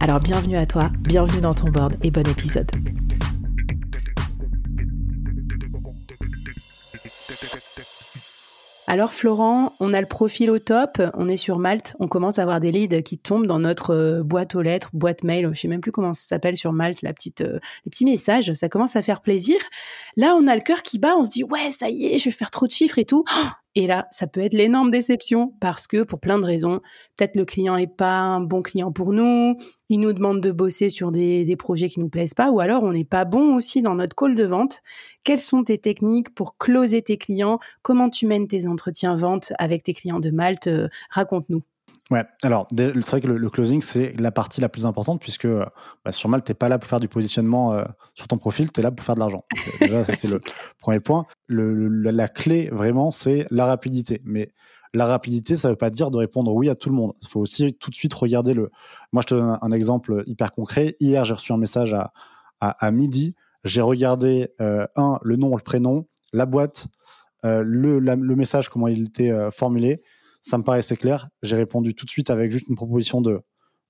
Alors bienvenue à toi, bienvenue dans ton board et bon épisode. Alors Florent, on a le profil au top, on est sur Malte, on commence à avoir des leads qui tombent dans notre euh, boîte aux lettres, boîte mail, je sais même plus comment ça s'appelle sur Malte, la petite, euh, les petits messages, ça commence à faire plaisir. Là, on a le cœur qui bat, on se dit ouais, ça y est, je vais faire trop de chiffres et tout. Et là, ça peut être l'énorme déception parce que pour plein de raisons, peut-être le client est pas un bon client pour nous, il nous demande de bosser sur des, des projets qui nous plaisent pas, ou alors on n'est pas bon aussi dans notre call de vente. Quelles sont tes techniques pour closer tes clients? Comment tu mènes tes entretiens vente avec tes clients de Malte? Euh, Raconte-nous. Ouais, alors c'est vrai que le, closing, c'est la partie la plus importante puisque bah, sur Malte, tu n'es pas là pour faire du positionnement euh, sur ton profil, tu es là pour faire de l'argent. Déjà, c'est le premier point. Le, la, clé, vraiment, c'est la rapidité. Mais la rapidité, ça ne veut pas dire de répondre oui à tout le monde. Il faut aussi tout de suite regarder le. Moi, je te donne un, exemple hyper concret. Hier, j'ai reçu un message à, à, midi. J'ai regardé, euh, un, le nom, le prénom, la boîte, euh, le, le message, comment il était formulé ça me paraissait clair. J'ai répondu tout de suite avec juste une proposition de,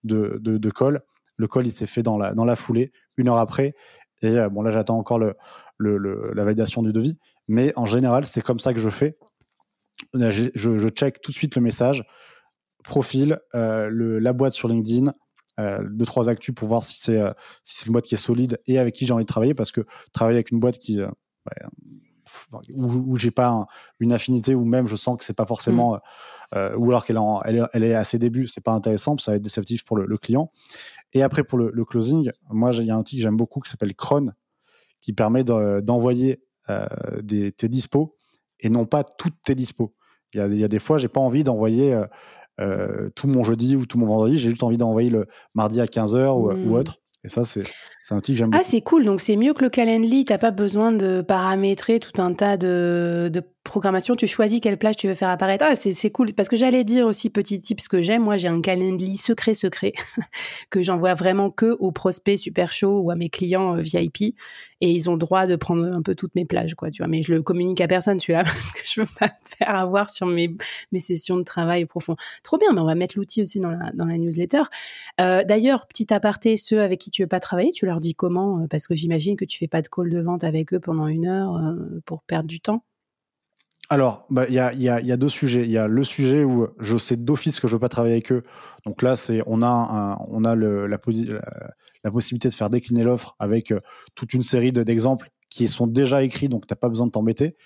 de, de, call. Le call, il s'est fait dans la, dans la foulée, une heure après. Et euh, bon, là, j'attends encore le, le, la validation du devis. Mais en général, c'est comme ça que je fais. Je, je, check tout de suite le message, profil, euh, le, la boîte sur LinkedIn, euh, deux, trois actus pour voir si c'est si une boîte qui est solide et avec qui j'ai envie de travailler. Parce que travailler avec une boîte qui, où, j'ai pas une affinité ou même je sens que c'est pas forcément mm. Euh, ou alors qu'elle elle, elle, est à ses débuts c'est pas intéressant ça va être déceptif pour le, client. Et après pour le, closing moi il y a un outil que j'aime beaucoup qui s'appelle Cron qui permet d'envoyer euh, des tes dispos et non pas toutes tes dispos. Il y a, y a, des fois j'ai pas envie d'envoyer euh, tout mon jeudi ou tout mon vendredi j'ai juste envie d'envoyer le mardi à 15h ou, ou autre. Et ça, c'est un outil que j'aime Ah, c'est cool. Donc, c'est mieux que le Calendly. Tu n'as pas besoin de paramétrer tout un tas de, de programmation, tu choisis quelle plage tu veux faire apparaître. Ah, c'est cool. Parce que j'allais dire aussi, petit tip, ce que j'aime. Moi, j'ai un calendrier secret, secret, que j'envoie vraiment que aux prospects super chauds ou à mes clients euh, VIP. Et ils ont le droit de prendre un peu toutes mes plages, quoi, tu vois. Mais je le communique à personne, celui-là, parce que je veux pas me faire avoir sur mes, mes sessions de travail profond. Trop bien, mais on va mettre l'outil aussi dans la, dans la newsletter. Euh, D'ailleurs, petit aparté, ceux avec qui tu veux pas travailler, tu leur dis comment? Euh, parce que j'imagine que tu fais pas de call de vente avec eux pendant une heure euh, pour perdre du temps. Alors, bah, il y, a, y, a, y, a, deux sujets. Il y a le sujet où je sais d'office que je veux pas travailler avec eux. Donc là, c'est on a, un, on a le, la, la, possibilité de faire décliner l'offre avec euh, toute une série d'exemples qui sont déjà écrits, donc tu n'as pas besoin de t'embêter.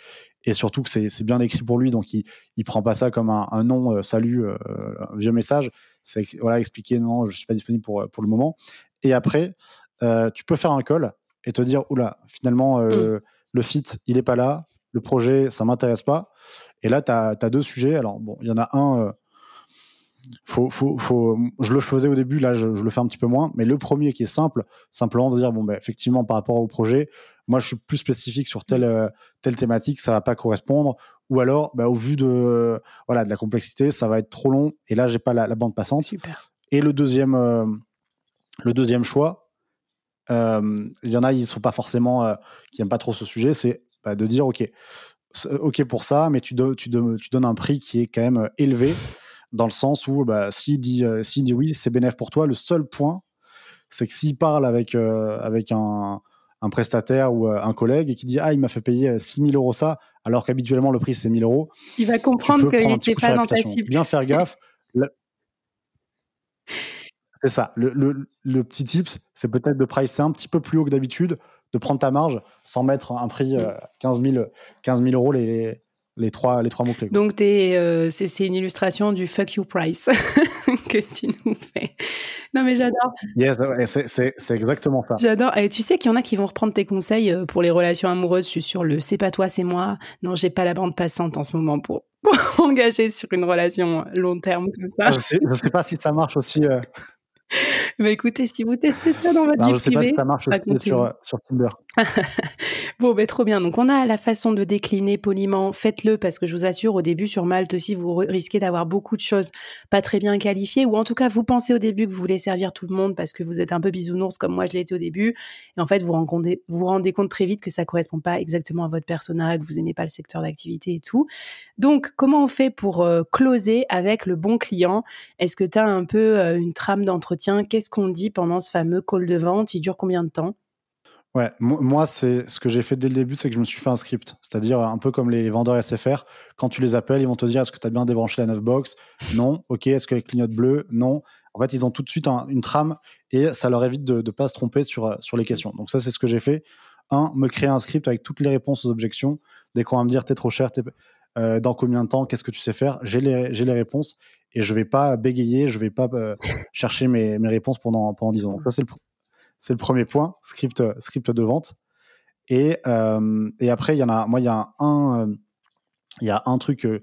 Et surtout que c'est bien écrit pour lui, donc il ne prend pas ça comme un, un non, euh, salut, euh, un vieux message. C'est voilà, expliquer non, je suis pas disponible pour, pour le moment. Et après, tu peux faire un call et te dire, oula, finalement, mmh. le fit, il est pas là le projet, ça m'intéresse pas. Et là, tu as, deux sujets. Alors, bon, il y en a un, euh, faut, faut, faut, je le faisais au début, là, je, le fais un petit peu moins. Mais le premier qui est simple, simplement de dire, bon, ben, effectivement, par rapport au projet, moi, je suis plus spécifique sur telle, euh, telle thématique, ça va pas correspondre. Ou alors, ben, au vu de, voilà, de la complexité, ça va être trop long. Et là, j'ai pas la, bande passante. Super. Et le deuxième, euh, le deuxième choix, il y en a, ils sont pas forcément, qui aiment pas trop ce sujet, c'est bah, de dire ok, ok pour ça, mais tu, tu, tu, donnes un prix qui est quand même euh, élevé dans le sens où bah, s'il dit, euh, dit oui, c'est bénéf pour toi. Le seul point, c'est que s'il parle avec, euh, avec un, un, prestataire ou un collègue et qui dit ah il m'a fait payer 6000 euros ça, alors qu'habituellement le prix c'est 1000 euros, il va comprendre qu'il n'était pas dans ta cible. Bien faire gaffe. C'est ça. Le, le, le, petit tips, c'est peut-être de pricer un petit peu plus haut que d'habitude de prendre ta marge sans mettre un prix 15, 000, 15 euros les, les, trois, les trois mots-clés. Donc, euh, c'est une illustration du fuck you price que tu nous fais. Non, mais j'adore. Yes, c'est exactement ça. J'adore. Et tu sais qu'il y en a qui vont reprendre tes conseils euh, pour les relations amoureuses. Je suis sur le c'est pas toi, c'est moi. Non, j'ai pas la bande passante en ce moment pour, engager sur une relation long terme comme ça. Je sais, sais pas si ça marche aussi. Euh, Mais écoutez, si vous testez ça dans votre vie je sais privée, pas si ça marche aussi sur, sur Tinder. bon, ben trop bien. Donc, on a la façon de décliner poliment. Faites-le parce que je vous assure, au début, sur Malte aussi, vous risquez d'avoir beaucoup de choses pas très bien qualifiées ou en tout cas, vous pensez au début que vous voulez servir tout le monde parce que vous êtes un peu bisounours comme moi, je l'ai été au début. Et en fait, vous rendez, vous rendez compte très vite que ça correspond pas exactement à votre persona, que vous aimez pas le secteur d'activité et tout. Donc, comment on fait pour euh, closer avec le bon client? Est-ce que tu as un peu euh, une trame d'entretien Qu'est-ce qu'on dit pendant ce fameux call de vente? Il dure combien de temps? Ouais, moi, c'est ce que j'ai fait dès le début, c'est que je me suis fait un script. C'est-à-dire un peu comme les vendeurs SFR. Quand tu les appelles, ils vont te dire est-ce que tu as bien débranché la 9 box? Non. Ok. Est-ce qu'elle clignote bleu Non. En fait, ils ont tout de suite une trame et ça leur évite de ne pas se tromper sur, sur les questions. Donc, ça, c'est ce que j'ai fait. Un, me créer un script avec toutes les réponses aux objections. Dès qu'on va me dire t'es trop cher, euh, dans combien de temps, qu'est-ce que tu sais faire, j'ai les, les réponses et je vais pas bégayer, je vais pas euh, chercher mes, mes réponses pendant, pendant 10 ans. Donc, ça, c'est le, le premier point, script, script de vente. Et, euh, et après, il y en a, moi, il y a un, euh, il y a un truc, euh,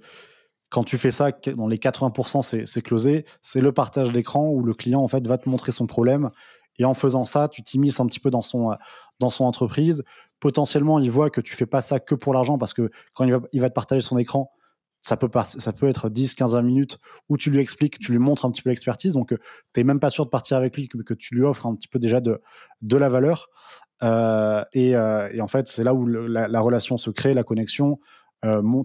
quand tu fais ça, dans les 80%, c'est closé, c'est le partage d'écran où le client, en fait, va te montrer son problème. Et en faisant ça, tu t'immisces un petit peu dans son, dans son entreprise. Potentiellement, il voit que tu fais pas ça que pour l'argent parce que quand il va, il va te partager son écran, ça peut, ça peut être 10, 15, 20 minutes où tu lui expliques, tu lui montres un petit peu l'expertise. Donc, euh, tu n'es même pas sûr de partir avec lui, que, tu lui offres un petit peu déjà de, de la valeur. Euh, euh, et, en fait, c'est là où la, relation se crée, la connexion.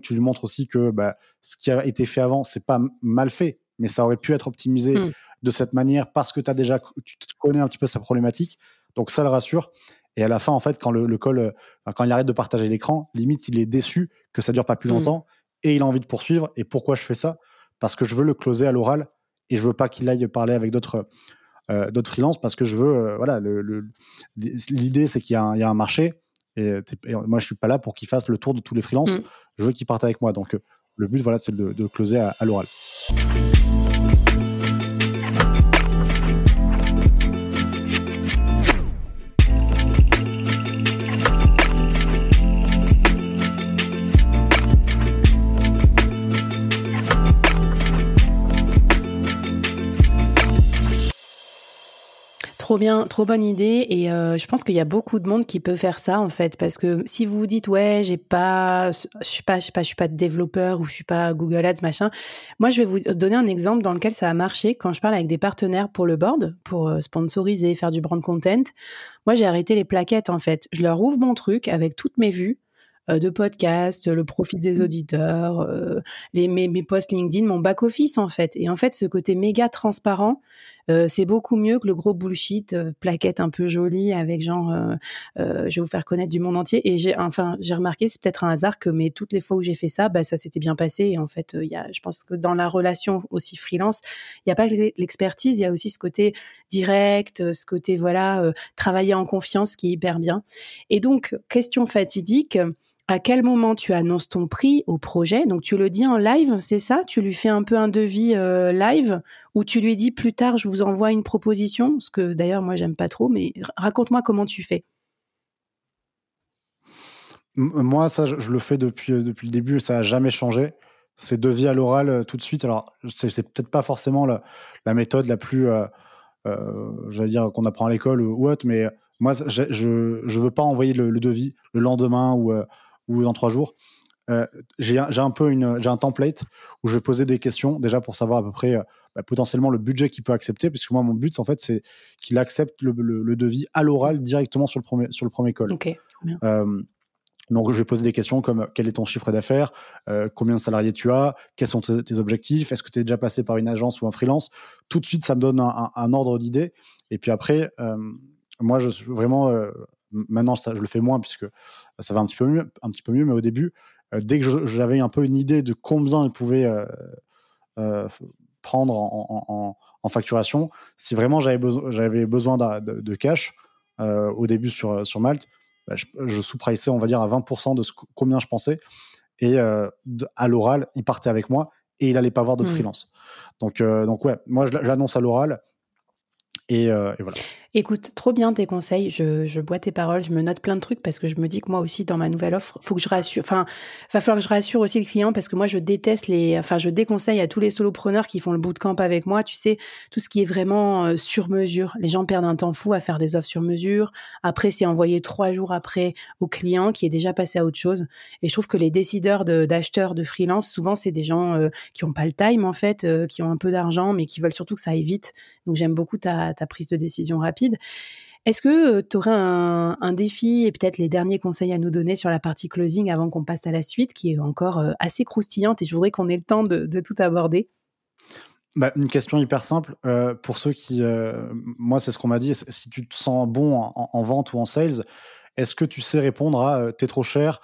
tu lui montres aussi que bah, ce qui a été fait avant, c'est pas mal fait, mais ça aurait pu être optimisé mmh. de cette manière parce que as déjà, tu connais un petit peu sa problématique. Donc, ça le rassure. Et à la fin, en fait, quand le, col, quand il arrête de partager l'écran, limite, il est déçu que ça dure pas plus mmh. longtemps et il a envie de poursuivre. Et pourquoi je fais ça? Parce que je veux le closer à l'oral et je veux pas qu'il aille parler avec d'autres euh, d'autres freelances parce que je veux euh, voilà l'idée c'est qu'il y, y, a un marché et, moi je suis pas là pour qu'il fasse le tour de tous les freelances. Mm. Je veux qu'il parte avec moi. Donc euh, le but voilà c'est de, de, closer à l'oral. Trop bien, trop bonne idée. Et euh, je pense qu'il y a beaucoup de monde qui peut faire ça en fait, parce que si vous vous dites ouais, j'ai pas, je suis pas, je suis pas, je suis pas développeur ou je suis pas Google Ads machin. Moi, je vais vous donner un exemple dans lequel ça a marché quand je parle avec des partenaires pour le board, pour euh, sponsoriser, faire du brand content. Moi, j'ai arrêté les plaquettes en fait. Je leur ouvre mon truc avec toutes mes vues de podcast, le profil des mmh. auditeurs, euh, les, mes, mes posts LinkedIn, mon back-office en fait. Et en fait, ce côté méga transparent, euh, c'est beaucoup mieux que le gros bullshit, plaquette un peu jolie avec genre, je vais vous faire connaître du monde entier. Et j'ai, enfin, j'ai remarqué, c'est peut-être un hasard que, mais toutes les fois où j'ai fait ça, bah, ça s'était bien passé. Et en fait, il y a, je pense que dans la relation aussi freelance, il n'y a pas que l'expertise, il y a aussi ce côté direct, ce côté voilà, travailler en confiance qui est hyper bien. Et donc, question fatidique à quel moment tu annonces ton prix au projet? Donc tu le dis en live, c'est ça? Tu lui fais un peu un devis euh, live? Ou tu lui dis plus tard je vous envoie une proposition? Ce que d'ailleurs moi j'aime pas trop, mais raconte-moi comment tu fais. Moi ça je, le fais depuis euh, depuis le début, ça a jamais changé. C'est devis à l'oral euh, tout de suite. Alors c'est peut-être pas forcément la, méthode la plus, j'allais dire qu'on apprend à l'école ou, autre, mais moi je je veux pas envoyer le, le devis le lendemain ou ou dans trois jours. Euh, j'ai un peu une, j'ai un template où je vais poser des questions déjà pour savoir à peu près euh, bah, potentiellement le budget qu'il peut accepter, puisque moi mon but en fait c'est qu'il accepte le, le, devis à l'oral directement sur le premier sur le premier call. Euh, donc je vais poser des questions comme quel est ton chiffre d'affaires, combien de salariés tu as, quels sont tes, objectifs, est-ce que tu es déjà passé par une agence ou un freelance? Tout de suite ça me donne un, un ordre d'idée. Et puis après moi je suis vraiment Maintenant, ça, je le fais moins puisque ça va un petit peu mieux, un petit peu mieux mais au début, euh, dès que j'avais un peu une idée de combien il pouvait euh, euh, prendre en, facturation, si vraiment j'avais besoin, de, cash au début sur, sur Malte, bah, je, je sous-priceais, on va dire, à 20% de ce, combien je pensais. Et à l'oral, il partait avec moi et il allait pas voir d'autres mmh. freelance. Donc, donc ouais, moi je l'annonce à l'oral et, voilà. Écoute, trop bien tes conseils. Je, je, bois tes paroles, je me note plein de trucs parce que je me dis que moi aussi, dans ma nouvelle offre, faut que je rassure. Enfin, va falloir que je rassure aussi le client parce que moi, je déteste les. Enfin, je déconseille à tous les solopreneurs qui font le bootcamp avec moi. Tu sais, tout ce qui est vraiment euh, sur mesure. Les gens perdent un temps fou à faire des offres sur mesure. Après, c'est envoyé trois jours après au client qui est déjà passé à autre chose. Et je trouve que les décideurs d'acheteurs de, freelance, souvent, c'est des gens euh, qui ont pas le time en fait, euh, qui ont un peu d'argent, mais qui veulent surtout que ça aille vite. Donc, j'aime beaucoup ta, ta prise de décision rapide. Est-ce que tu aurais un, défi et peut-être les derniers conseils à nous donner sur la partie closing avant qu'on passe à la suite, qui est encore assez croustillante et je voudrais qu'on ait le temps de, tout aborder? Bah, une question hyper simple. pour ceux qui. moi, c'est ce qu'on m'a dit. Si tu te sens bon en, vente ou en sales, est-ce que tu sais répondre à t'es trop cher,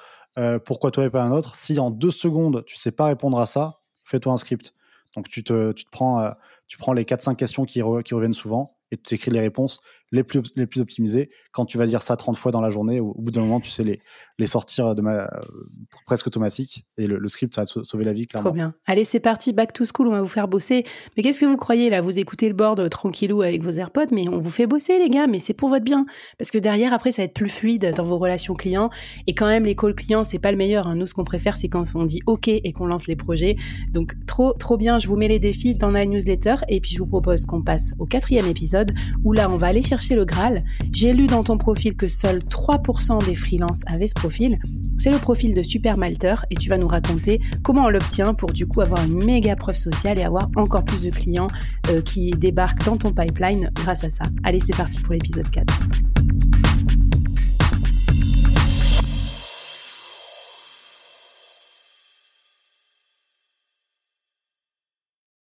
pourquoi toi et pas un autre? Si en deux secondes, tu sais pas répondre à ça, fais-toi un script. Donc, tu te, tu te prends, tu prends les 4-5 questions qui reviennent souvent et tu écris les réponses les plus, les plus optimisées. Quand tu vas dire ça 30 fois dans la journée, au, bout d'un moment, tu sais les, les sortir de ma, presque automatique. Et le, script, ça va te sauver la vie, clairement. Trop bien. Allez, c'est parti, back to school, on va vous faire bosser. Mais qu'est-ce que vous croyez là? Vous écoutez le board euh, tranquillou avec vos AirPods, mais on vous fait bosser, les gars, mais c'est pour votre bien. Parce que derrière, après, ça va être plus fluide dans vos relations clients. Et quand même, les calls clients, c'est pas le meilleur. Hein. Nous, ce qu'on préfère, c'est quand on dit OK et qu'on lance les projets. Donc, trop, trop bien. Je vous mets les défis dans la newsletter. Et puis, je vous propose qu'on passe au quatrième épisode où là, on va aller chercher le Graal. J'ai lu dans ton profil que seuls 3% des freelances avaient ce profil. C'est le profil de Super Malter et tu vas nous raconter comment on l'obtient pour du coup avoir une méga preuve sociale et avoir encore plus de clients euh, qui débarquent dans ton pipeline grâce à ça. Allez, c'est parti pour l'épisode 4.